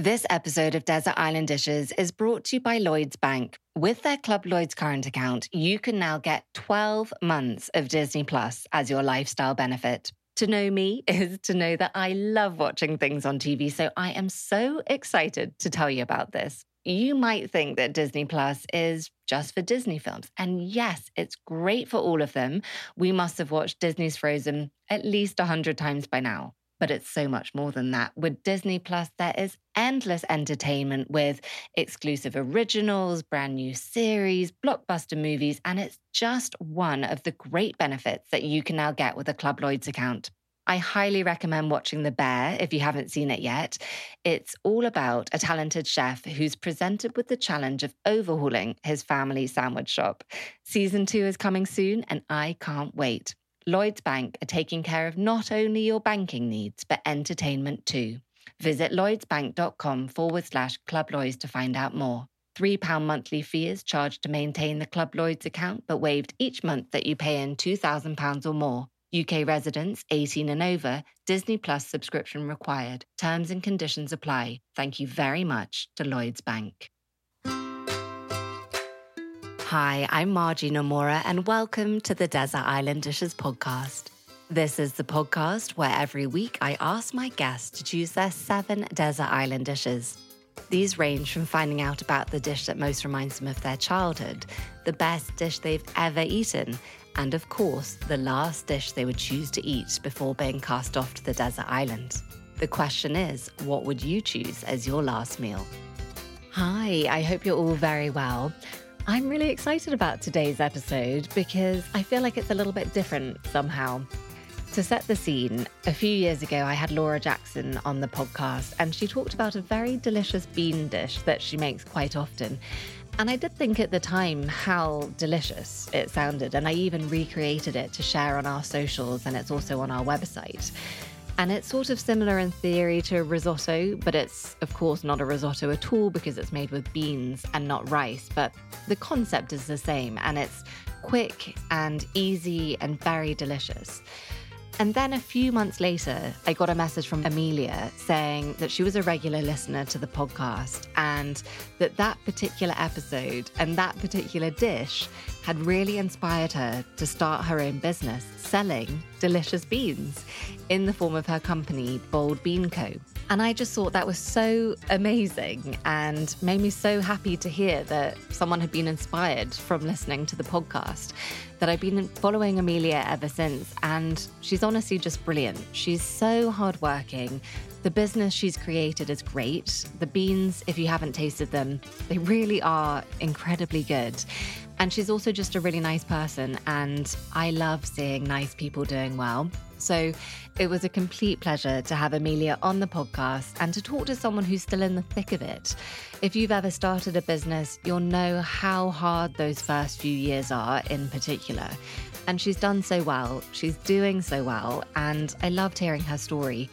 This episode of Desert Island Dishes is brought to you by Lloyds Bank. With their Club Lloyds current account, you can now get 12 months of Disney Plus as your lifestyle benefit. To know me is to know that I love watching things on TV, so I am so excited to tell you about this. You might think that Disney Plus is just for Disney films. And yes, it's great for all of them. We must have watched Disney's Frozen at least 100 times by now. But it's so much more than that. With Disney Plus, there is endless entertainment with exclusive originals, brand new series, blockbuster movies, and it's just one of the great benefits that you can now get with a Club Lloyds account. I highly recommend watching The Bear if you haven't seen it yet. It's all about a talented chef who's presented with the challenge of overhauling his family sandwich shop. Season two is coming soon, and I can't wait. Lloyds Bank are taking care of not only your banking needs, but entertainment too. Visit lloydsbank.com forward slash Club Lloyds to find out more. £3 monthly fee is charged to maintain the Club Lloyds account, but waived each month that you pay in £2,000 or more. UK residents 18 and over, Disney Plus subscription required. Terms and conditions apply. Thank you very much to Lloyds Bank. Hi, I'm Margie Nomura, and welcome to the Desert Island Dishes podcast. This is the podcast where every week I ask my guests to choose their seven desert island dishes. These range from finding out about the dish that most reminds them of their childhood, the best dish they've ever eaten, and of course, the last dish they would choose to eat before being cast off to the desert island. The question is, what would you choose as your last meal? Hi, I hope you're all very well. I'm really excited about today's episode because I feel like it's a little bit different somehow. To set the scene, a few years ago, I had Laura Jackson on the podcast, and she talked about a very delicious bean dish that she makes quite often. And I did think at the time how delicious it sounded, and I even recreated it to share on our socials, and it's also on our website. And it's sort of similar in theory to risotto, but it's, of course, not a risotto at all because it's made with beans and not rice. But the concept is the same, and it's quick and easy and very delicious. And then a few months later, I got a message from Amelia saying that she was a regular listener to the podcast and that that particular episode and that particular dish had really inspired her to start her own business selling delicious beans in the form of her company, Bold Bean Co. And I just thought that was so amazing and made me so happy to hear that someone had been inspired from listening to the podcast. That I've been following Amelia ever since, and she's honestly just brilliant. She's so hardworking. The business she's created is great. The beans, if you haven't tasted them, they really are incredibly good. And she's also just a really nice person, and I love seeing nice people doing well. So it was a complete pleasure to have Amelia on the podcast and to talk to someone who's still in the thick of it. If you've ever started a business, you'll know how hard those first few years are in particular. And she's done so well, she's doing so well, and I loved hearing her story.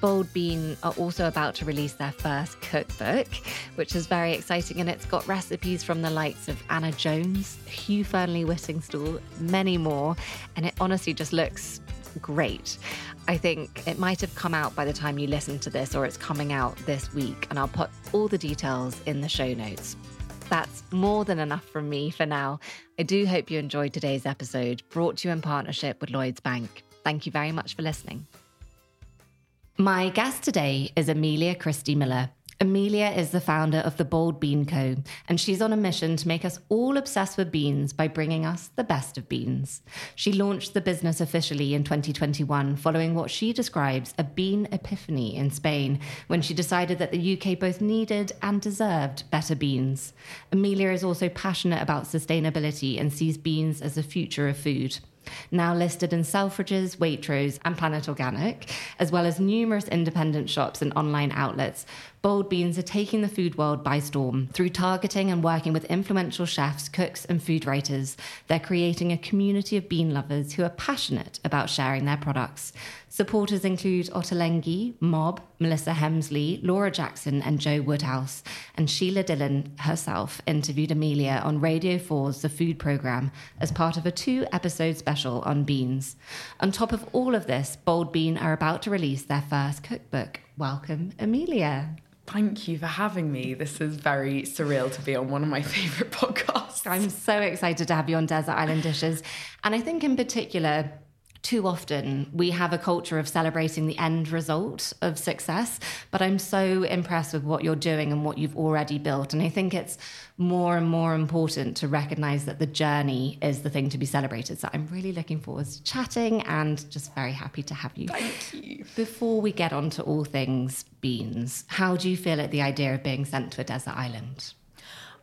Bold Bean are also about to release their first cookbook, which is very exciting. And it's got recipes from the likes of Anna Jones, Hugh Fearnley Whittingstall, many more. And it honestly just looks great. I think it might have come out by the time you listen to this, or it's coming out this week, and I'll put all the details in the show notes. That's more than enough from me for now. I do hope you enjoyed today's episode, brought to you in partnership with Lloyds Bank. Thank you very much for listening. My guest today is Amelia Christie Miller. Amelia is the founder of the Bold Bean Co., and she's on a mission to make us all obsessed with beans by bringing us the best of beans. She launched the business officially in 2021 following what she describes a bean epiphany in Spain when she decided that the UK both needed and deserved better beans. Amelia is also passionate about sustainability and sees beans as the future of food now listed in Selfridges, Waitrose, and Planet Organic, as well as numerous independent shops and online outlets. Bold Beans are taking the food world by storm. Through targeting and working with influential chefs, cooks, and food writers, they're creating a community of bean lovers who are passionate about sharing their products. Supporters include Ottolenghi, Mob, Melissa Hemsley, Laura Jackson, and Joe Woodhouse. And Sheila Dillon herself interviewed Amelia on Radio 4's The Food Programme as part of a two episode special on beans. On top of all of this, Bold Bean are about to release their first cookbook. Welcome, Amelia. Thank you for having me. This is very surreal to be on one of my favorite podcasts. I'm so excited to have you on Desert Island Dishes. And I think, in particular, too often we have a culture of celebrating the end result of success. But I'm so impressed with what you're doing and what you've already built. And I think it's more and more important to recognize that the journey is the thing to be celebrated. So I'm really looking forward to chatting and just very happy to have you. Thank you. Before we get on to all things beans, how do you feel at the idea of being sent to a desert island?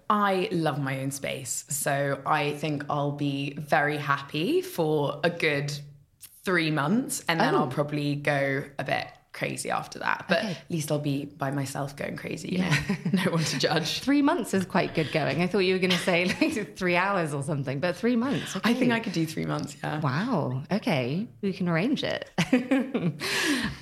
I love my own space. So I think I'll be very happy for a good three months and then oh. I'll probably go a bit crazy after that. But okay. at least I'll be by myself going crazy. You yeah. know, no one to judge. three months is quite good going. I thought you were going to say like three hours or something, but three months. Okay. I think I could do three months. Yeah. Wow. Okay, we can arrange it.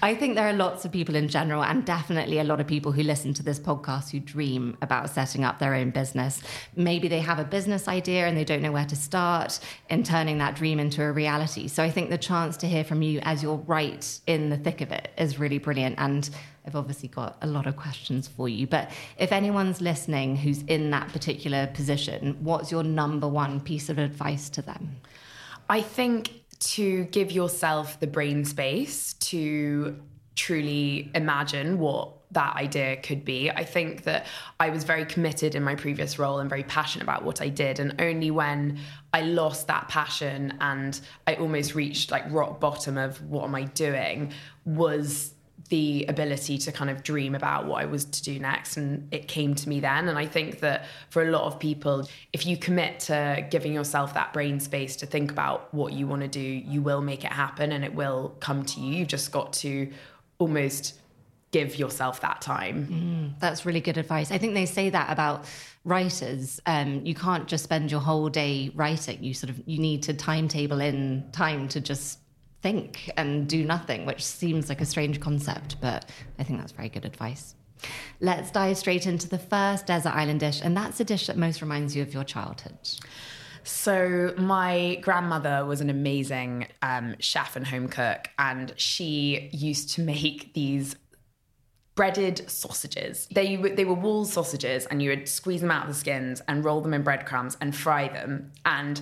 I think there are lots of people in general, and definitely a lot of people who listen to this podcast who dream about setting up their own business. Maybe they have a business idea and they don't know where to start in turning that dream into a reality. So I think the chance to hear from you as you're right in the thick of it is really brilliant. And I've obviously got a lot of questions for you. But if anyone's listening who's in that particular position, what's your number one piece of advice to them? I think to give yourself the brain space to truly imagine what that idea could be. I think that I was very committed in my previous role and very passionate about what I did. And only when I lost that passion and I almost reached like rock bottom of what am I doing was the ability to kind of dream about what I was to do next. And it came to me then. And I think that for a lot of people, if you commit to giving yourself that brain space to think about what you want to do, you will make it happen and it will come to you. You've just got to almost give yourself that time. Mm, that's really good advice. I think they say that about writers. Um, you can't just spend your whole day writing. You sort of you need to timetable in time to just think and do nothing, which seems like a strange concept, but I think that's very good advice. Let's dive straight into the first desert island dish, and that's a dish that most reminds you of your childhood. So, my grandmother was an amazing um, chef and home cook, and she used to make these breaded sausages. They they were wall sausages, and you would squeeze them out of the skins and roll them in breadcrumbs and fry them. And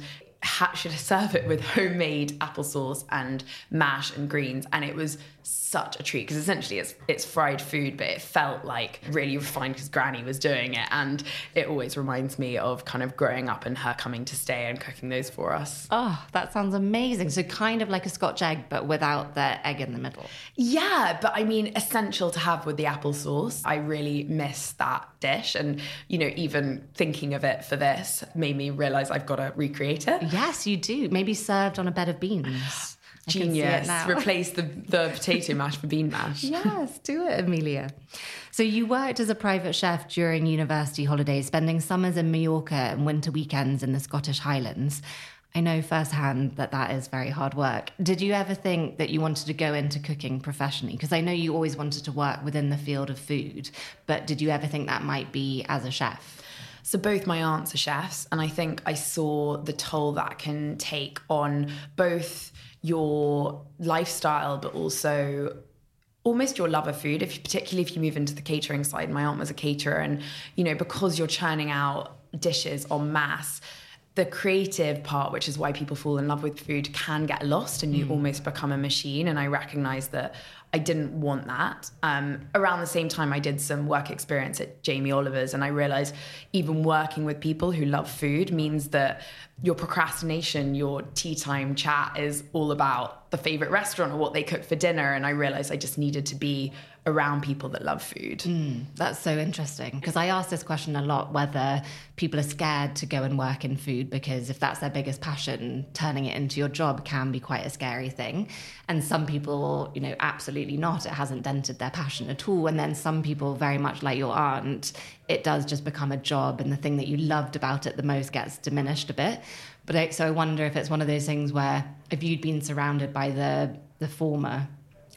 should serve it with homemade applesauce and mash and greens, and it was such a treat because essentially it's it's fried food, but it felt like really refined because Granny was doing it, and it always reminds me of kind of growing up and her coming to stay and cooking those for us. Oh, that sounds amazing! So kind of like a Scotch egg, but without the egg in the middle. Yeah, but I mean, essential to have with the applesauce. I really miss that dish, and you know, even thinking of it for this made me realize I've got to recreate it. Yes, you do. Maybe served on a bed of beans. Genius. Replace the, the potato mash for bean mash. yes, do it, Amelia. So you worked as a private chef during university holidays, spending summers in Mallorca and winter weekends in the Scottish Highlands. I know firsthand that that is very hard work. Did you ever think that you wanted to go into cooking professionally? Because I know you always wanted to work within the field of food, but did you ever think that might be as a chef? So both my aunts are chefs, and I think I saw the toll that can take on both your lifestyle, but also almost your love of food if particularly if you move into the catering side my aunt was a caterer and you know because you're churning out dishes en masse the creative part which is why people fall in love with food can get lost and you mm. almost become a machine and i recognize that I didn't want that. Um, around the same time, I did some work experience at Jamie Oliver's, and I realized even working with people who love food means that your procrastination, your tea time chat is all about the favorite restaurant or what they cook for dinner. And I realized I just needed to be around people that love food. Mm, that's so interesting because I ask this question a lot whether people are scared to go and work in food because if that's their biggest passion, turning it into your job can be quite a scary thing. And some people, you know, absolutely not. It hasn't dented their passion at all. And then some people, very much like your aunt, it does just become a job and the thing that you loved about it the most gets diminished a bit. But I, so I wonder if it's one of those things where if you'd been surrounded by the the former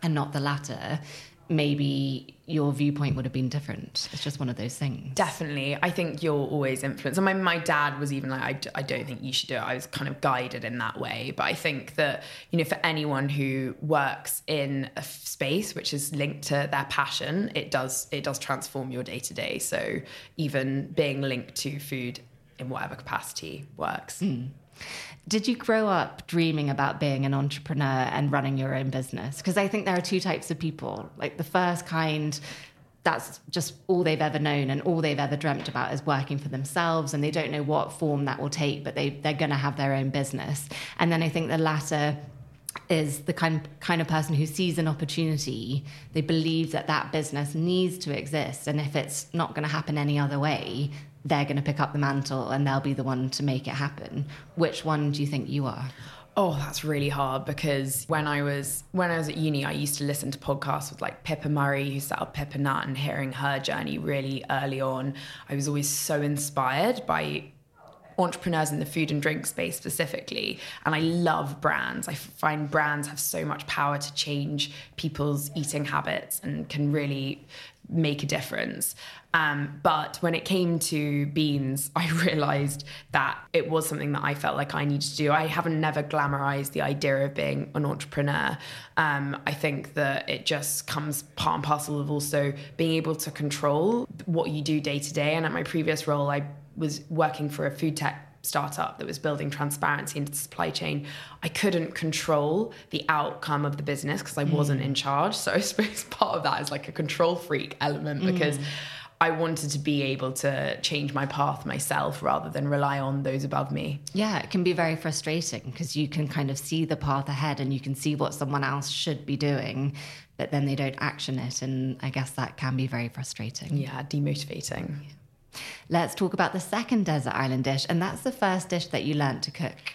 and not the latter, maybe your viewpoint would have been different. It's just one of those things. Definitely. I think you're always influenced. And my, my dad was even like, I, d- I don't think you should do it. I was kind of guided in that way. But I think that, you know, for anyone who works in a f- space which is linked to their passion, it does, it does transform your day to day. So even being linked to food in whatever capacity works. Mm. Did you grow up dreaming about being an entrepreneur and running your own business? Because I think there are two types of people. Like the first kind, that's just all they've ever known and all they've ever dreamt about is working for themselves and they don't know what form that will take, but they, they're going to have their own business. And then I think the latter is the kind kind of person who sees an opportunity they believe that that business needs to exist and if it's not going to happen any other way they're going to pick up the mantle and they'll be the one to make it happen. Which one do you think you are? Oh, that's really hard because when I was when I was at uni, I used to listen to podcasts with like Pippa Murray, who set up Pip & Nut, and hearing her journey really early on, I was always so inspired by entrepreneurs in the food and drink space specifically. And I love brands. I find brands have so much power to change people's eating habits and can really make a difference. Um, but when it came to beans, I realized that it was something that I felt like I needed to do. I haven't never glamorized the idea of being an entrepreneur. Um, I think that it just comes part and parcel of also being able to control what you do day to day. And at my previous role, I was working for a food tech startup that was building transparency into the supply chain, I couldn't control the outcome of the business because I wasn't mm. in charge. So I suppose part of that is like a control freak element because mm. I wanted to be able to change my path myself rather than rely on those above me. Yeah, it can be very frustrating because you can kind of see the path ahead and you can see what someone else should be doing, but then they don't action it. And I guess that can be very frustrating. Yeah, demotivating. Yeah. Let's talk about the second desert island dish, and that's the first dish that you learned to cook.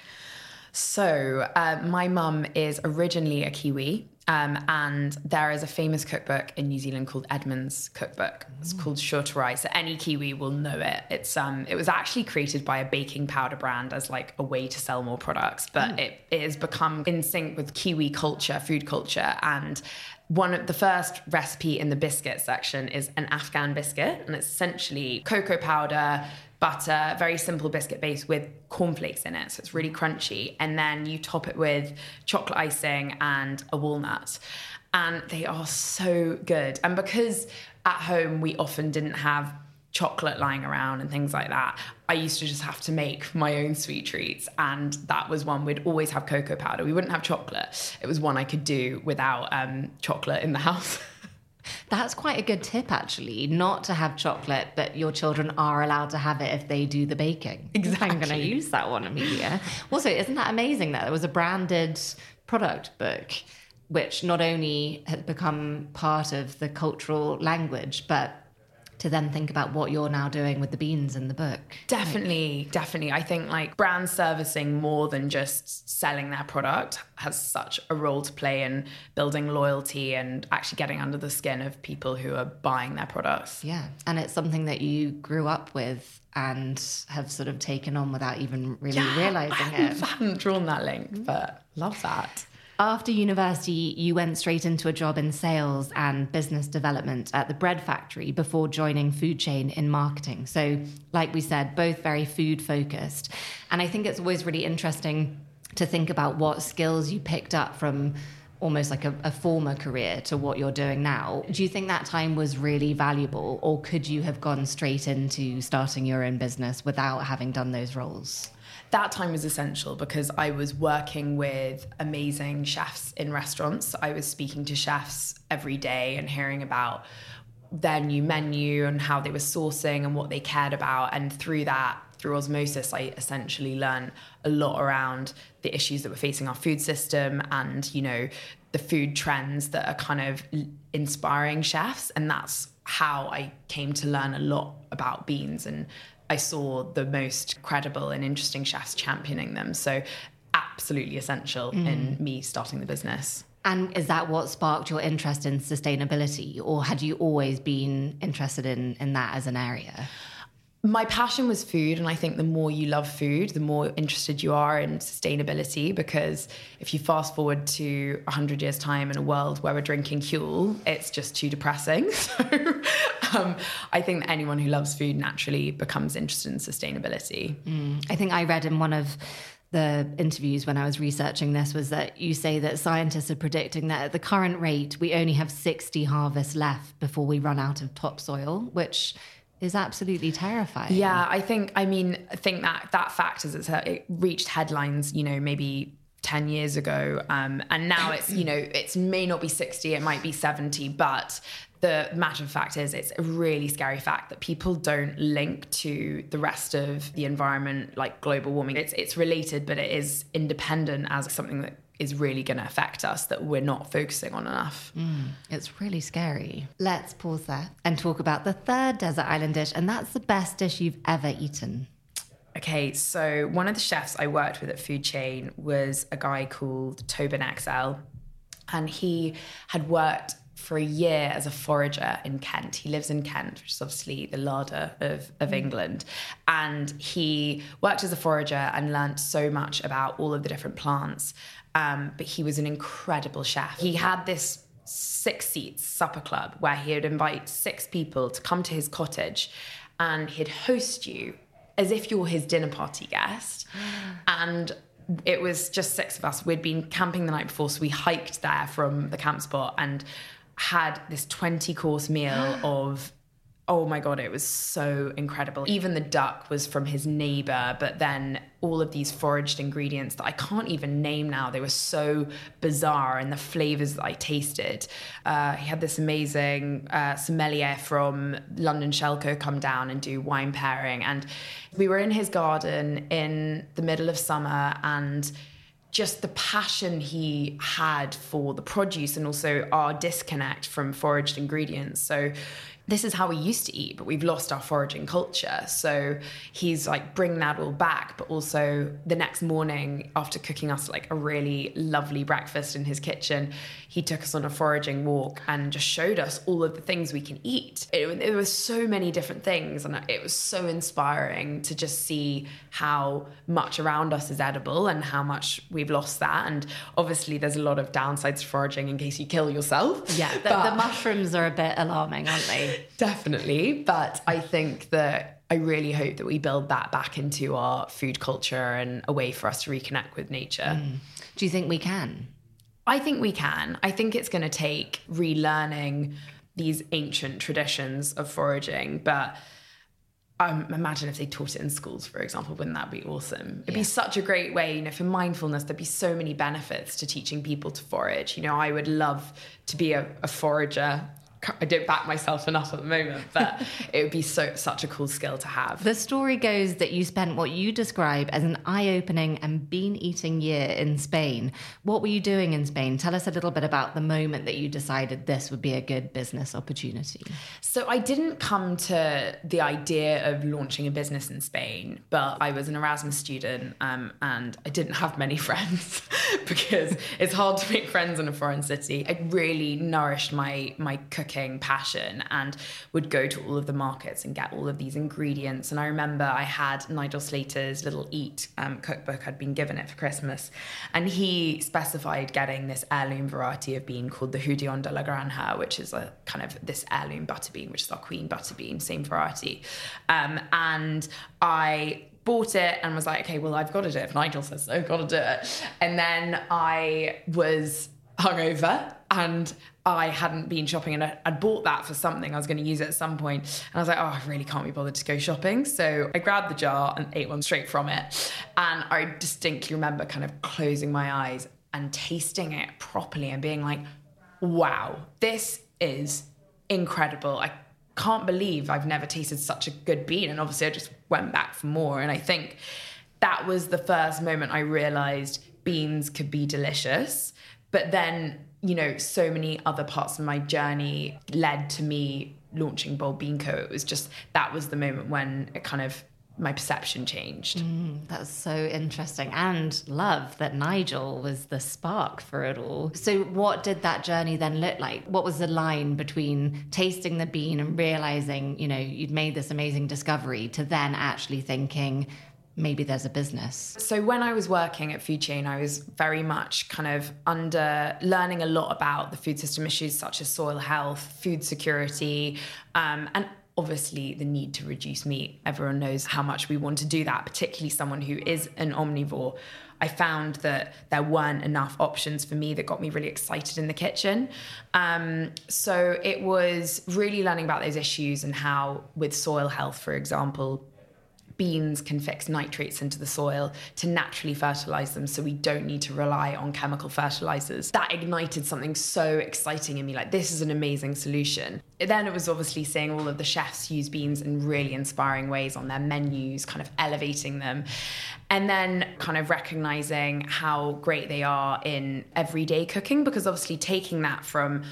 So, uh, my mum is originally a Kiwi. Um, and there is a famous cookbook in New Zealand called Edmonds Cookbook. It's mm. called Sure to Rise. So any Kiwi will know it. It's um, it was actually created by a baking powder brand as like a way to sell more products, but mm. it, it has become in sync with Kiwi culture, food culture, and one of the first recipe in the biscuit section is an Afghan biscuit, and it's essentially cocoa powder, butter, very simple biscuit base with cornflakes in it. So it's really crunchy. And then you top it with chocolate icing and a walnut. And they are so good. And because at home we often didn't have chocolate lying around and things like that. I used to just have to make my own sweet treats. And that was one we'd always have cocoa powder. We wouldn't have chocolate. It was one I could do without um, chocolate in the house. That's quite a good tip, actually, not to have chocolate, but your children are allowed to have it if they do the baking. Exactly. I'm going to use that one, Amelia. also, isn't that amazing that there was a branded product book? Which not only has become part of the cultural language, but to then think about what you're now doing with the beans in the book. Definitely, like, definitely. I think like brand servicing more than just selling their product has such a role to play in building loyalty and actually getting under the skin of people who are buying their products. Yeah. And it's something that you grew up with and have sort of taken on without even really yeah, realizing I it. I haven't drawn that link, but love that. After university, you went straight into a job in sales and business development at the bread factory before joining Food Chain in marketing. So, like we said, both very food focused. And I think it's always really interesting to think about what skills you picked up from almost like a, a, former career to what you're doing now. Do you think that time was really valuable, or could you have gone straight into starting your own business without having done those roles? That time was essential because I was working with amazing chefs in restaurants. I was speaking to chefs every day and hearing about their new menu and how they were sourcing and what they cared about. And through that, through osmosis, I essentially learned a lot around the issues that were facing our food system and, you know, the food trends that are kind of inspiring chefs. And that's how I came to learn a lot about beans and I saw the most credible and interesting chefs championing them. So, absolutely essential mm. in me starting the business. And is that what sparked your interest in sustainability, or had you always been interested in in that as an area? My passion was food and i think the more you love food the more interested you are in sustainability because if you fast forward to 100 years time in a world where we're drinking Huel it's just too depressing so um, i think that anyone who loves food naturally becomes interested in sustainability mm. i think i read in one of the interviews when I was researching this was that you say that scientists are predicting that at the current rate, we only have 60 harvests left before we run out of topsoil, which is absolutely terrifying. Yeah, I think, I mean, I think that that fact is it's, it reached headlines, you know, maybe 10 years ago. Um, and now it's, you know, it may not be 60, it might be 70, but the matter of fact is it's a really scary fact that people don't link to the rest of the environment like global warming it's it's related but it is independent as something that is really going to affect us that we're not focusing on enough. Mm, it's really scary. Let's pause there and talk about the third desert island dish, and that's the best dish you've ever eaten. Okay, so one of the chefs I worked with at Food Chain was a guy called Tobin XL, and he had worked for a year as a forager in Kent. He lives in Kent, which is obviously the larder of, of mm. England. And he worked as a forager and learned so much about all of the different plants. Um, but he was an incredible chef. He had this six seats supper club where he would invite six people to come to his cottage and he'd host you as if you're his dinner party guest. And it was just six of us. We'd been camping the night before, so we hiked there from the camp spot and had this 20 course meal of oh my god it was so incredible. Even the duck was from his neighbor but then all of these foraged ingredients that i can't even name now they were so bizarre and the flavors that i tasted. Uh, he had this amazing uh, sommelier from london shellco come down and do wine pairing. And we were in his garden in the middle of summer and just the passion he had for the produce and also our disconnect from foraged ingredients. So this is how we used to eat, but we've lost our foraging culture. So he's like bring that all back, but also the next morning after cooking us like a really lovely breakfast in his kitchen, he took us on a foraging walk and just showed us all of the things we can eat. It, there were so many different things, and it was so inspiring to just see how much around us is edible and how much we've lost that. And obviously, there's a lot of downsides to foraging in case you kill yourself. Yeah, the, the mushrooms are a bit alarming, aren't they? Definitely. But I think that I really hope that we build that back into our food culture and a way for us to reconnect with nature. Mm. Do you think we can? I think we can. I think it's going to take relearning these ancient traditions of foraging, but um, imagine if they taught it in schools, for example, wouldn't that be awesome? It'd yeah. be such a great way, you know, for mindfulness, there'd be so many benefits to teaching people to forage. You know, I would love to be a, a forager I don't back myself enough at the moment, but it would be so such a cool skill to have. The story goes that you spent what you describe as an eye-opening and bean-eating year in Spain. What were you doing in Spain? Tell us a little bit about the moment that you decided this would be a good business opportunity. So I didn't come to the idea of launching a business in Spain, but I was an Erasmus student um, and I didn't have many friends because it's hard to make friends in a foreign city. It really nourished my my cooking cooking passion and would go to all of the markets and get all of these ingredients. And I remember I had Nigel Slater's little Eat um, cookbook, I'd been given it for Christmas. And he specified getting this heirloom variety of bean called the Judion de la Granja, which is a kind of this heirloom butter bean, which is our queen butter bean, same variety. Um, and I bought it and was like, okay, well, I've got to do it. If Nigel says so, I've got to do it. And then I was hungover and I hadn't been shopping and I'd bought that for something. I was going to use it at some point. And I was like, oh, I really can't be bothered to go shopping. So I grabbed the jar and ate one straight from it. And I distinctly remember kind of closing my eyes and tasting it properly and being like, wow, this is incredible. I can't believe I've never tasted such a good bean. And obviously, I just went back for more. And I think that was the first moment I realized beans could be delicious. But then you know, so many other parts of my journey led to me launching Bold Bean Co. It was just that was the moment when it kind of my perception changed. Mm, that's so interesting. And love that Nigel was the spark for it all. So, what did that journey then look like? What was the line between tasting the bean and realizing, you know, you'd made this amazing discovery to then actually thinking, maybe there's a business? So when I was working at Food Chain, I was very much kind of under learning a lot about the food system issues such as soil health, food security, um, and obviously the need to reduce meat. Everyone knows how much we want to do that, particularly someone who is an omnivore. I found that there weren't enough options for me that got me really excited in the kitchen. Um, so it was really learning about those issues and how, with soil health, for example, beans can fix nitrates into the soil to naturally fertilize them so we don't need to rely on chemical fertilizers. That ignited something so exciting in me like this is an amazing solution. Then it was obviously seeing all of the chefs use beans in really inspiring ways on their menus, kind of elevating them. And then kind of recognizing how great they are in everyday cooking because obviously taking that from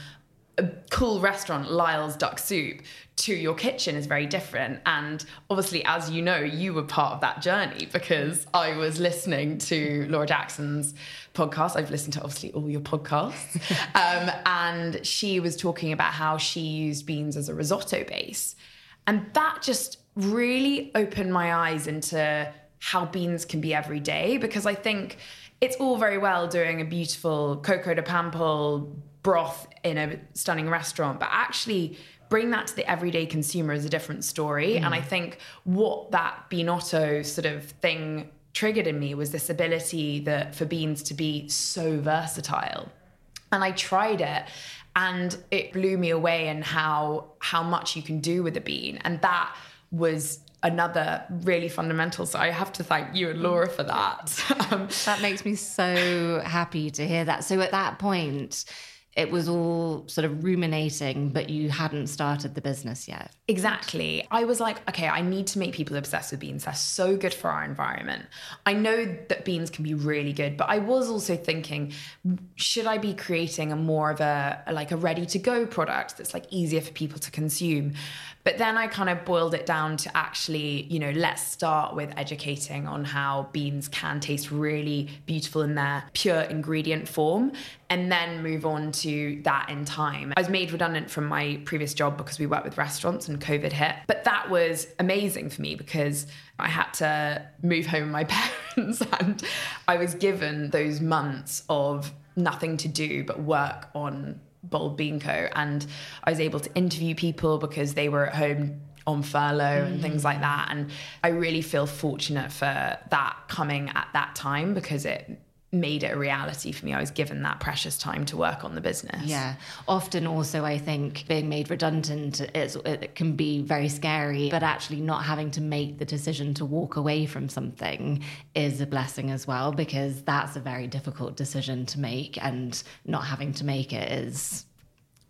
a cool restaurant, Lyle's Duck Soup, to your kitchen is very different. And obviously, as you know, you were part of that journey because I was listening to Laura Jackson's podcast. I've listened to obviously all your podcasts. um, and she was talking about how she used beans as a risotto base. And that just really opened my eyes into how beans can be every day because I think it's all very well doing a beautiful coco de Paimpol broth in a stunning restaurant, but actually bring that to the everyday consumer is a different story. Mm. And I think what that Beanotto sort of thing triggered in me was this ability that for beans to be so versatile. And I tried it and it blew me away and how how much you can do with a bean. And that was another really fundamental. So I have to thank you and Laura for that. that makes me so happy to hear that. So at that point, it was all sort of ruminating, but you hadn't started the business yet. Exactly. I was like, okay, I need to make people obsessed with beans. They're so good for our environment. I know that beans can be really good, but I was also thinking, should I be creating a more of a like a ready to go product that's like easier for people to consume? But then I kind of boiled it down to actually, you know, let's start with educating on how beans can taste really beautiful in their pure ingredient form and then move on to that in time. I was made redundant from my previous job because we worked with restaurants and COVID hit. But that was amazing for me because I had to move home with my parents and I was given those months of nothing to do but work on Bold Bean Co. And I was able to interview people because they were at home on furlough mm. and things like that. And I really feel fortunate for that coming at that time because it made it a reality for me. I was given that precious time to work on the business. Yeah. Often also I think being made redundant it can be very scary, but actually not having to make the decision to walk away from something is a blessing as well because that's a very difficult decision to make and not having to make it is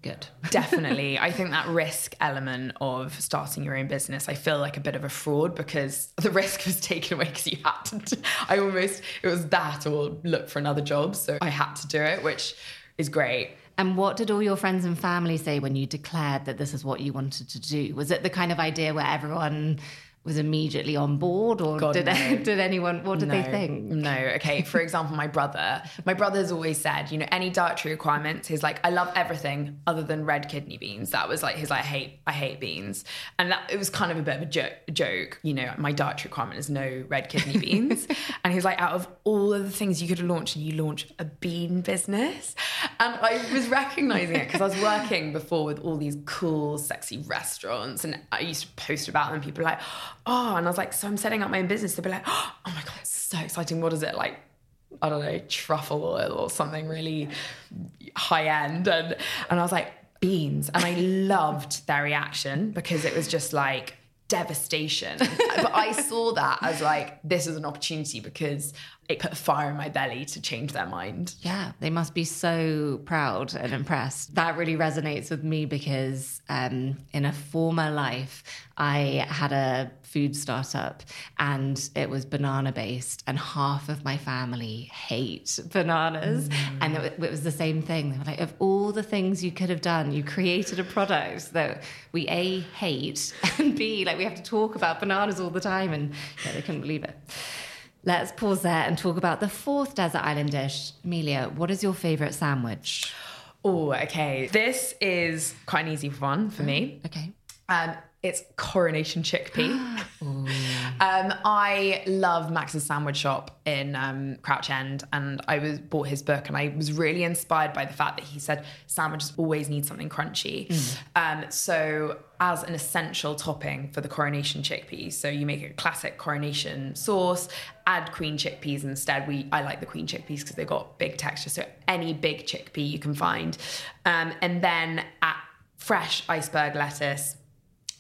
good. Definitely. I think that risk element of starting your own business, I feel like a bit of a fraud because the risk was taken away because you had to. I almost, it was that or look for another job. So I had to do it, which is great. And what did all your friends and family say when you declared that this is what you wanted to do? Was it the kind of idea where everyone was immediately on board or God, did, no. did anyone what did no, they think? No. Okay for example my brother. My brother's always said you know any dietary requirements he's like i love everything other than red kidney beans. That was like his like, i hate i hate beans. And that it was kind of a bit of a jo- joke you know my dietary requirement is no red kidney beans. And he's like out of all of the things you could have launched and you launch a bean business. And i was recognizing it because i was working before with all these cool sexy restaurants and i used to post about them people were like oh, and I was like, so I'm setting up my own business. They'd be like, oh my God, it's so exciting. What is it? Like, I don't know, truffle oil or something really high end. And, and I was like, beans. And I loved their reaction because it was just like, devastation. but I saw that as like, this is an opportunity because it put a fire in my belly to change their mind. Yeah, they must be so proud and impressed. That really resonates with me because um, in a former life, I had a food startup and it was banana based, and half of my family hate bananas. Mm. And it, it was the same thing. They were like, of all the things you could have done, you created a product that we A, hate, and B, like we have to talk about bananas all the time. And yeah, they couldn't believe it. Let's pause there and talk about the fourth desert island dish. Amelia, what is your favorite sandwich? Oh, okay. This is quite an easy one for me. Mm, okay. Um, it's coronation chickpea. um, I love Max's sandwich shop in um, Crouch End, and I was bought his book, and I was really inspired by the fact that he said sandwiches always need something crunchy. Mm. Um, so as an essential topping for the coronation chickpeas, so you make a classic coronation sauce, add queen chickpeas instead. We I like the queen chickpeas because they've got big texture, so any big chickpea you can find, um, and then at fresh iceberg lettuce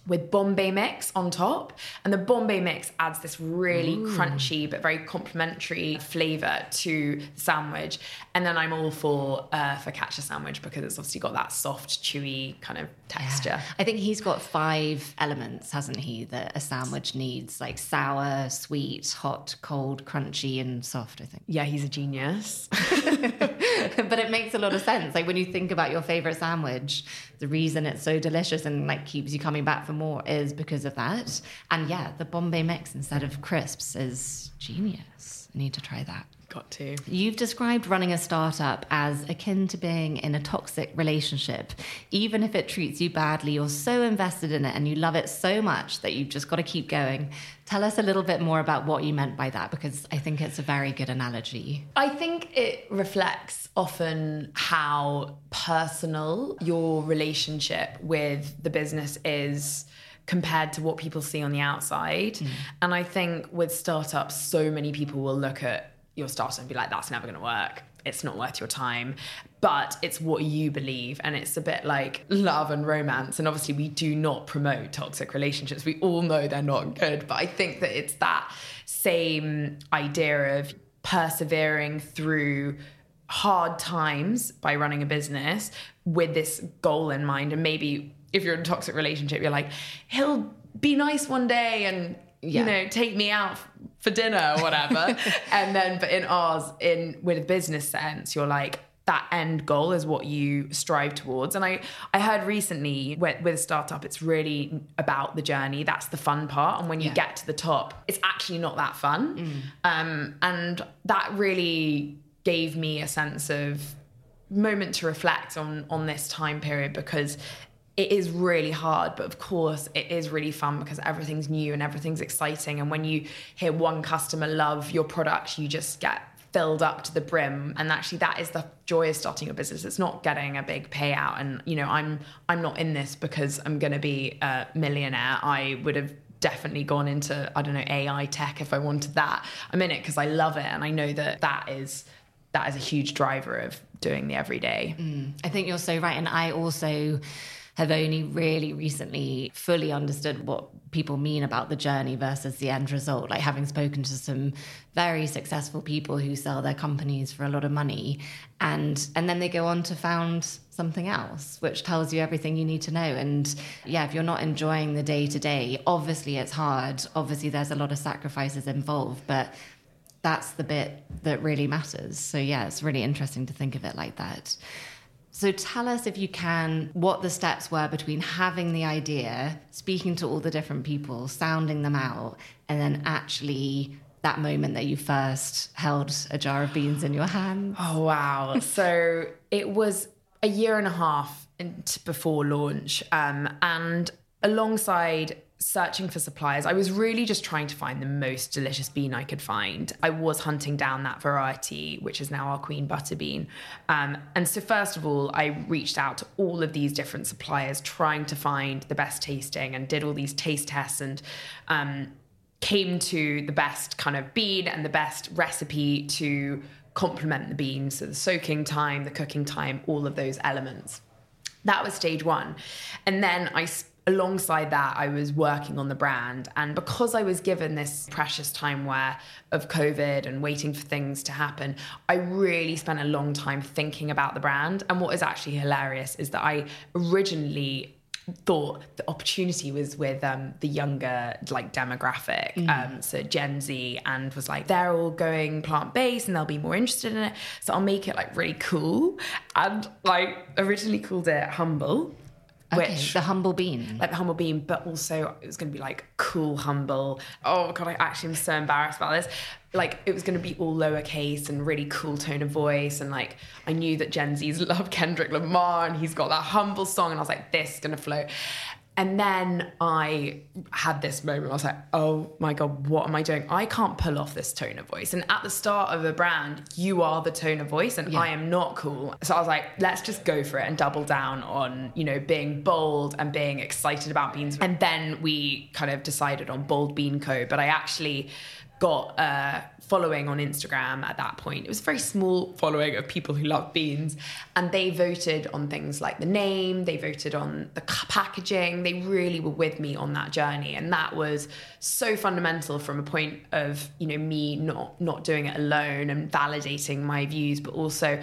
with Bombay mix on top. And the Bombay mix adds this really Ooh. crunchy but very complementary flavor to the sandwich. And then I'm all for uh, focaccia sandwich because it's obviously got that soft, chewy kind of texture. Yeah. I think he's got five elements, hasn't he, that a sandwich needs like sour, sweet, hot, cold, crunchy, and soft, I think. Yeah, he's a genius. but it makes a lot of sense. Like when you think about your favorite sandwich, the reason it's so delicious and like keeps you coming back for more is because of that. And yeah, the Bombay mix instead of crisps is genius. Need to try that. Got to. You've described running a startup as akin to being in a toxic relationship. Even if it treats you badly, you're so invested in it and you love it so much that you've just got to keep going. Tell us a little bit more about what you meant by that because I think it's a very good analogy. I think it reflects often how personal your relationship with the business is compared to what people see on the outside. Mm. And I think with startups, so many people will look at your startup and be like, that's never going to work. It's not worth your time. But it's what you believe. And it's a bit like love and romance. And obviously, we do not promote toxic relationships. We all know they're not good. But I think that it's that same idea of persevering through hard times by running a business with this goal in mind. And maybe if you're in a toxic relationship, you're like, he'll be nice one day and yeah. you know, take me out for dinner or whatever. and then, but in ours, in with a business sense, you're like, that end goal is what you strive towards. And I, I heard recently with, with a startup, it's really about the journey. That's the fun part. And when you yeah. get to the top, it's actually not that fun. Mm. Um, and that really gave me a sense of moment to reflect on on this time period because it is really hard, but of course it is really fun because everything's new and everything's exciting. And when you hear one customer love your product, you just get filled up to the brim. And actually that is the joy of starting a business. It's not getting a big payout. And you know, I'm I'm not in this because I'm gonna be a millionaire. I would have definitely gone into I don't know AI tech if I wanted that. I'm in it because I love it and I know that that is that is a huge driver of doing the everyday. Mm, I think you're so right and I also have only really recently fully understood what people mean about the journey versus the end result. Like having spoken to some very successful people who sell their companies for a lot of money and and then they go on to found something else which tells you everything you need to know. And yeah if you're not enjoying the day to day obviously it's hard. Obviously there's a lot of sacrifices involved but that's the bit that really matters. So yeah it's really interesting to think of it like that so tell us, if you can, what the steps were between having the idea, speaking to all the different people, sounding them out, and then actually that moment that you first held a jar of beans in your hand. Oh, wow. so it was a year and a half before launch. Um, and alongside searching for suppliers, I was really just trying to find the most delicious bean I could find. I was hunting down that variety, which is now our queen butter bean. Um, and so, first of all, I reached out to all of these different suppliers, trying to find the best tasting, and did all these taste tests and um, came to the best kind of bean and the best recipe to complement the beans. So, the soaking time, the cooking time, all of those elements. That was stage one. And then I alongside that, I was working on the brand. And because I was given this precious time where of COVID and waiting for things to happen, I really spent a long time thinking about the brand. And what is actually hilarious is that I originally thought the opportunity was with um, the younger like demographic mm. um, so gen z and was like they're all going plant-based and they'll be more interested in it so i'll make it like really cool and like originally called it humble Okay, which the humble bean, like the humble bean, but also it was going to be like cool, humble. Oh god, I actually am so embarrassed about this. Like it was going to be all lowercase and really cool tone of voice, and like I knew that Gen Zs love Kendrick Lamar, and he's got that humble song, and I was like, this is going to flow. And then I had this moment. I was like, oh my God, what am I doing? I can't pull off this tone of voice. And at the start of a brand, you are the tone of voice, and yeah. I am not cool. So I was like, let's just go for it and double down on, you know, being bold and being excited about beans. And then we kind of decided on Bold Bean Co. But I actually got a following on Instagram at that point. It was a very small following of people who love beans, and they voted on things like the name, they voted on the packaging. They really were with me on that journey, and that was so fundamental from a point of you know me not not doing it alone and validating my views, but also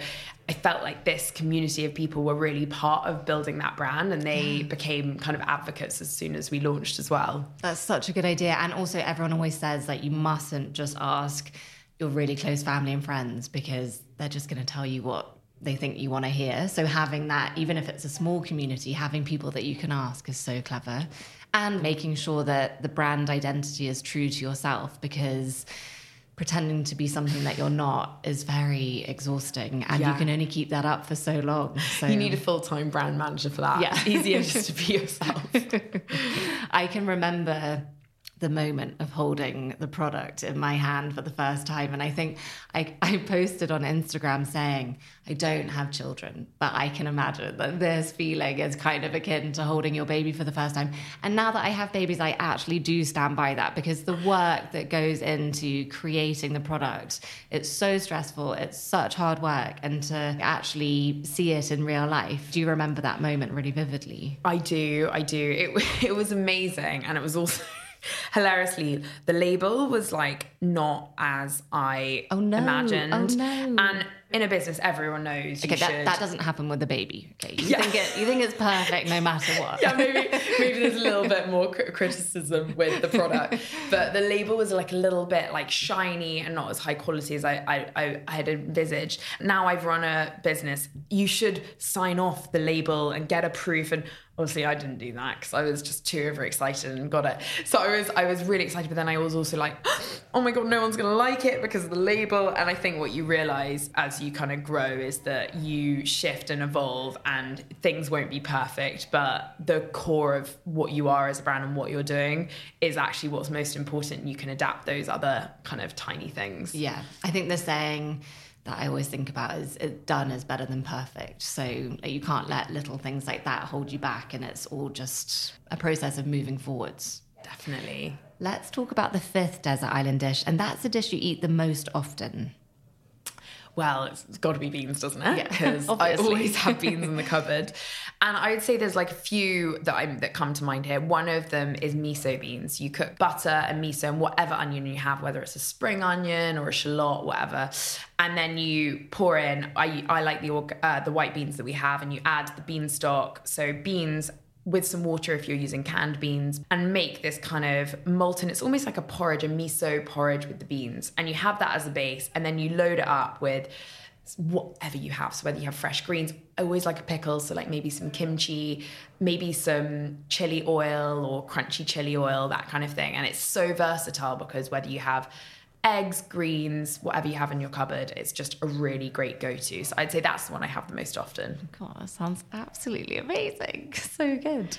I felt like this community of people were really part of building that brand and they became kind of advocates as soon as we launched as well. That's such a good idea. And also, everyone always says that you mustn't just ask your really close family and friends because they're just going to tell you what they think you want to hear. So, having that, even if it's a small community, having people that you can ask is so clever. And making sure that the brand identity is true to yourself because pretending to be something that you're not is very exhausting and yeah. you can only keep that up for so long so you need a full-time brand manager for that. Yeah. Easier just to be yourself. I can remember the moment of holding the product in my hand for the first time. And I think I, I posted on Instagram saying, I don't have children, but I can imagine that this feeling is kind of akin to holding your baby for the first time. And now that I have babies, I actually do stand by that because the work that goes into creating the product, it's so stressful, it's such hard work. And to actually see it in real life, do you remember that moment really vividly? I do, I do. It, it was amazing. And it was also hilariously, the label was like not as I oh, no. Oh, imagined. Oh, no. And in a business, everyone knows. Okay, that, that, doesn't happen with the baby. Okay, you yeah. think it, you think it's perfect no matter what. yeah, maybe maybe there's a little bit more criticism with the product, but the label was like a little bit like shiny and not as high quality as I I, I had envisaged. Now I've run a business. You should sign off the label and get a proof and obviously I didn't do that because I was just too overexcited and got it. So I was I was really excited, but then I was also like, oh my god, no one's gonna like it because of the label. And I think what you realize as you kind of grow is that you shift and evolve, and things won't be perfect, but the core of what you are as a brand and what you're doing is actually what's most important. You can adapt those other kind of tiny things. Yeah, I think the saying that I always think about is done is better than perfect. So you can't let little things like that hold you back, and it's all just a process of moving forwards. Definitely. Let's talk about the fifth desert island dish, and that's the dish you eat the most often well, it's, got to be beans, doesn't it? Because yeah, I always have beans in the cupboard. And I'd say there's like a few that I that come to mind here. One of them is miso beans. You cook butter and miso and whatever onion you have, whether it's a spring onion or a shallot, whatever, and then you pour in. I I like the uh, the white beans that we have, and you add the bean stock. So beans with some water if you're using canned beans and make this kind of molten it's almost like a porridge a miso porridge with the beans. And you have that as a base and then you load it up with whatever you have. So whether you have fresh greens I always like a pickle. So like maybe some kimchi maybe some chili oil or crunchy chili oil that kind of thing. And it's so versatile because whether you have eggs, greens, whatever you have in your cupboard. It's just a really great go to. So I'd say that's the one I have the most often. God, that sounds absolutely amazing. So good.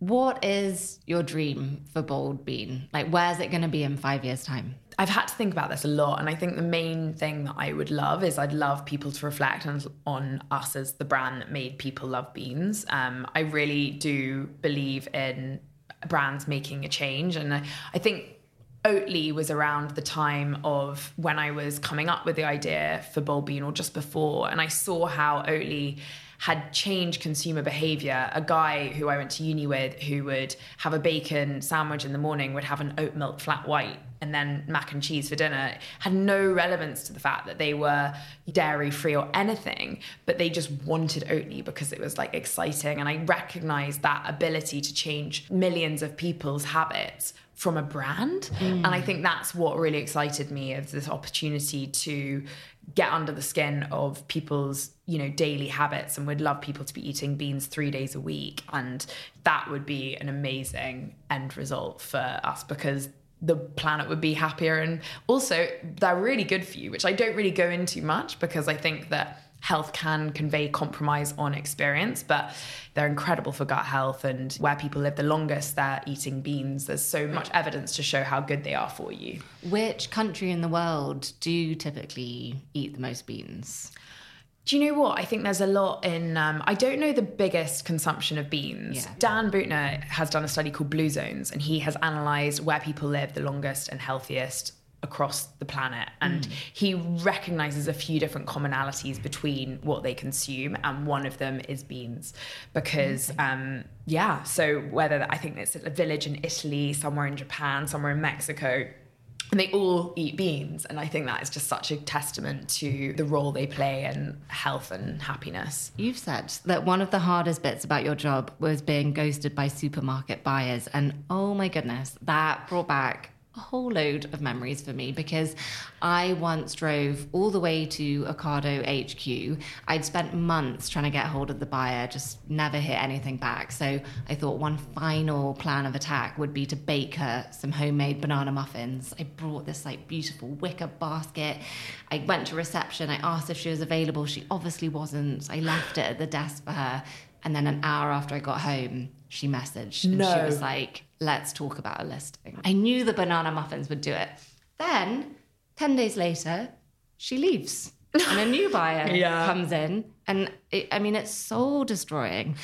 What is your dream for Bold Bean? Like, where's it going to be in five years' time? I've had to think about this a lot, and I think the main thing that I would love is I'd love people to reflect on, on us as the brand that made people love beans. Um, I really do believe in brands making a change, and I, I think Oatly was around the time of when I was coming up with the idea for Bold Bean or just before. And I saw how Oatly had changed consumer behavior. A guy who I went to uni with who would have a bacon sandwich in the morning would have an oat milk flat white and then mac and cheese for dinner had no relevance to the fact that they were dairy free or anything, but they just wanted Oatly because it was like exciting. And I recognized that ability to change millions of people's habits from a brand. Mm. And I think that's what really excited me of this opportunity to get under the skin of people's you know daily habits and would love people to be eating beans three days a week and that would be an amazing end result for us because the planet would be happier and also they're really good for you which i don't really go into much because i think that health can convey compromise on experience but they're incredible for gut health and where people live the longest they're eating beans there's so much evidence to show how good they are for you which country in the world do you typically eat the most beans do you know what? I think there's a lot in. Um, I don't know the biggest consumption of beans. Yeah. Dan Buettner has done a study called Blue Zones, and he has analysed where people live the longest and healthiest across the planet. And mm. he recognizes a few different commonalities between what they consume, and one of them is beans. Because, um, yeah, so whether I think it's a village in Italy, somewhere in Japan, somewhere in Mexico, and they all eat beans and i think that is just such a testament to the role they play in health and happiness you've said that one of the hardest bits about your job was being ghosted by supermarket buyers and oh my goodness that brought back a whole load of memories for me because I once drove all the way to Ocado HQ. I'd spent months trying to get hold of the buyer, just never hit anything back. So I thought one final plan of attack would be to bake her some homemade banana muffins. I brought this like beautiful wicker basket. I went to reception. I asked if she was available. She obviously wasn't. I left it at the desk for her. And then an hour after I got home, she messaged and no. she was like, let's talk about a listing. I knew the banana muffins would do it. Then, 10 days later, she leaves and a new buyer yeah. comes in. And it, I mean, it's soul destroying.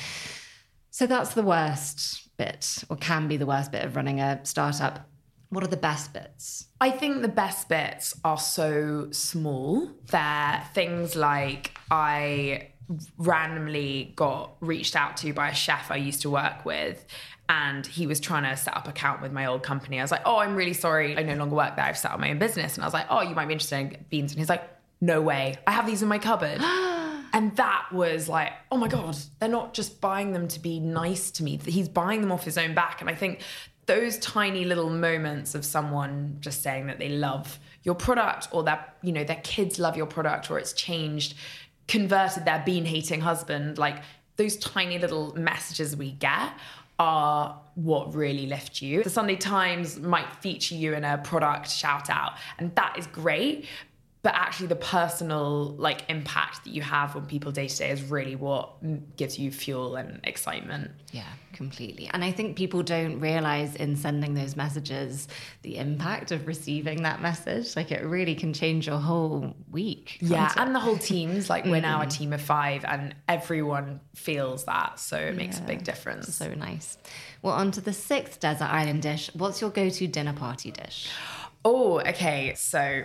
So that's the worst bit, or can be the worst bit of running a startup. What are the best bits? I think the best bits are so small. They're things like I randomly got reached out to by a chef I used to work with. And he was trying to set up account with my old company. I was like, oh, I'm really sorry. I no longer work there. I've set up my own business. And I was like, oh, you might be interested in beans. And he's like, no way. I have these in my cupboard. and that was like, oh my God, they're not just buying them to be nice to me. He's buying them off his own back. And I think those tiny little moments of someone just saying that they love your product or that, you know, their kids love your product or it's changed converted their bean hating husband, like those tiny little messages we get are what really lift you. The Sunday Times might feature you in a product shout out, and that is great but actually the personal like impact that you have on people day to day is really what gives you fuel and excitement. Yeah completely. And i think people don't realize in sending those messages the impact of receiving that message. Like it really can change your whole week yeah and the whole teams. Like we're now a mm. team of five and everyone feels that so it makes yeah, a big difference. so nice. Well on to the sixth desert island dish. What's your go-to dinner party dish? Oh okay so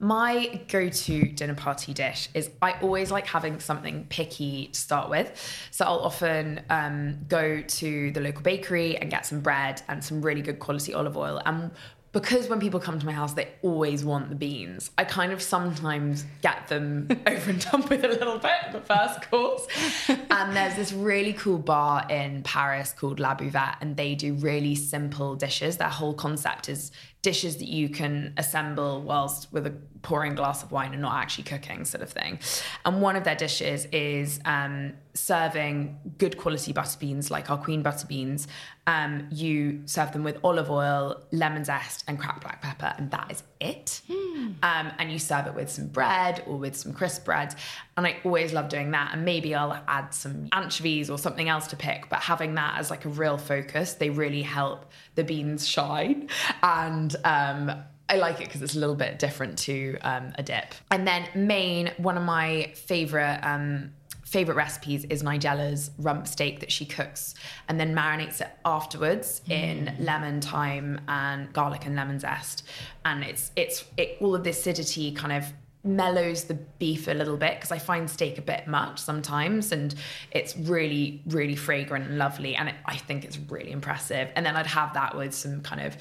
my go to dinner party dish is I always like having something picky to start with. So I'll often um, go to the local bakery and get some bread and some really good quality olive oil. And because when people come to my house, they always want the beans. I kind of sometimes get them over and done with a little bit the first course. and there's this really cool bar in Paris called La Buvette, and they do really simple dishes. Their whole concept is dishes that you can assemble whilst with a pouring glass of wine and not actually cooking, sort of thing. And one of their dishes is um, serving good quality butter beans, like our queen butter beans. Um, you serve them with olive oil, lemon zest, and cracked black pepper, and that is it. Mm. Um, and you serve it with some bread or with some crisp bread. And I always love doing that. And maybe I'll add some anchovies or something else to pick, but having that as like a real focus, they really help the beans shine. And um, I like it because it's a little bit different to um, a dip. And then main, one of my favorite um, favorite recipes is Nigella's rump steak that she cooks and then marinates it afterwards mm. in lemon, thyme, and garlic and lemon zest. And it's it's it, all of the acidity kind of mellows the beef a little bit because I find steak a bit much sometimes and it's really really fragrant and lovely and it, I think it's really impressive and then I'd have that with some kind of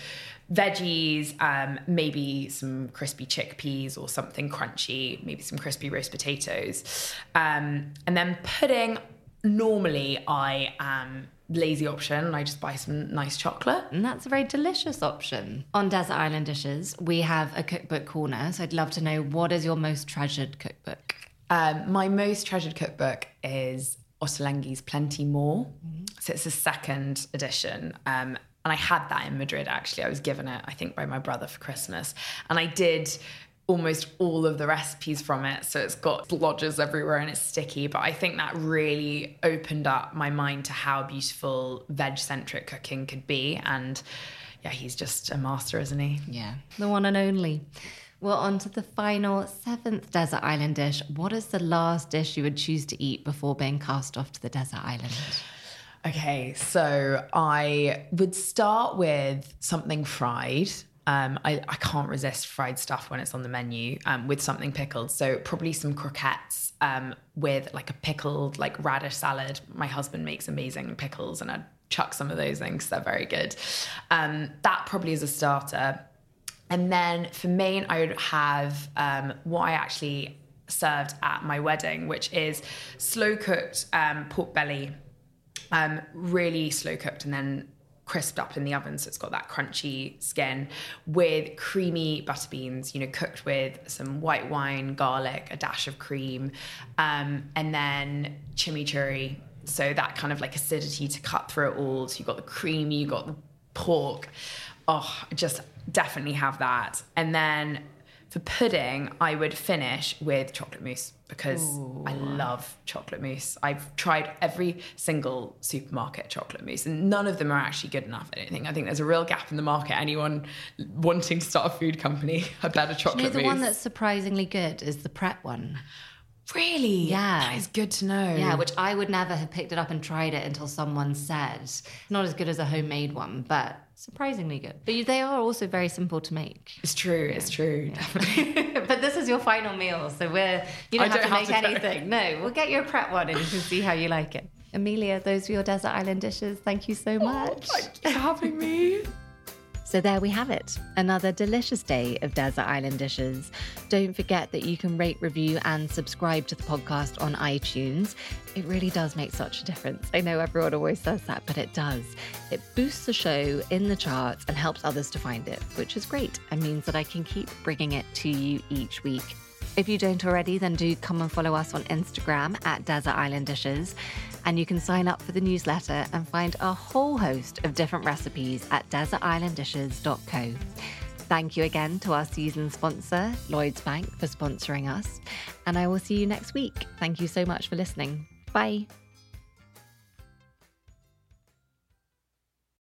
veggies um, maybe some crispy chickpeas or something crunchy maybe some crispy roast potatoes um, and then pudding normally I am lazy option and I just buy some nice chocolate. And that's a very delicious option. On Desert Island Dishes, we have a cookbook corner. So I'd love to know what is your most treasured cookbook? Um, my most treasured cookbook is Ottolenghi's Plenty More. Mm-hmm. So it's the second edition. Um, and I had that in Madrid actually. I was given it, I think, by my brother for Christmas. And I did almost all of the recipes from it. So it's got blodgers everywhere and it's sticky. But I think that really opened up my mind to how beautiful veg centric cooking could be. And yeah, he's just a master, isn't he? Yeah, the one and only. Well, on to the final seventh desert island dish. What is the last dish you would choose to eat before being cast off to the desert island? Okay, so I would start with something fried. Um, I, I, can't resist fried stuff when it's on the menu um, with something pickled. So probably some croquettes um, with like a pickled like radish salad. My husband makes amazing pickles, and I'd chuck some of those in because They're very good. Um, that probably is a starter. And then for main, I would have um, what I actually served at my wedding, which is slow cooked um, pork belly, really slow cooked, and then crisped up in the oven so it's got that crunchy skin with creamy butter beans you know cooked with some white wine garlic a dash of cream um, and then chimichurri. So that kind of like acidity to cut through it all. So you've got the cream you've got the pork. Oh just definitely have that. And then for pudding, I would finish with chocolate mousse because Ooh. I love chocolate mousse. I've tried every single supermarket chocolate mousse, and none of them are actually good enough. I don't think. I think there's a real gap in the market. Anyone wanting to start a food company, a better chocolate you know, the mousse. one that's surprisingly good is the Pret one. Really? Yeah. That is good to know. Yeah, which I would never have picked it up and tried it until someone said. Not as good as a homemade one, but surprisingly good. But they are also very simple to make. It's true. It's true. Yeah. Definitely. but this is your final meal, so we're you don't, have, don't to have, to make anything. Go. No, we'll get you a Pret one and you can see how you like it. Amelia, those were your desert island dishes. Thank you so oh, much. Oh, thank you for having me. So there we have it, another delicious day of Desert Island dishes. Don't forget that you can rate, review, and subscribe to the podcast on iTunes. It really does make such a difference. I know everyone always says that, but it does. It boosts the show in the charts and helps others to find it, which is great and means that I can keep bringing it to you each week. If you don't already, then do come and follow us on Instagram at Desert Island Dishes. And you can sign up for the newsletter and find a whole host of different recipes at desertislanddishes.co. Thank you again to our season sponsor, Lloyds Bank, for sponsoring us. And I will see you next week. Thank you so much for listening. Bye.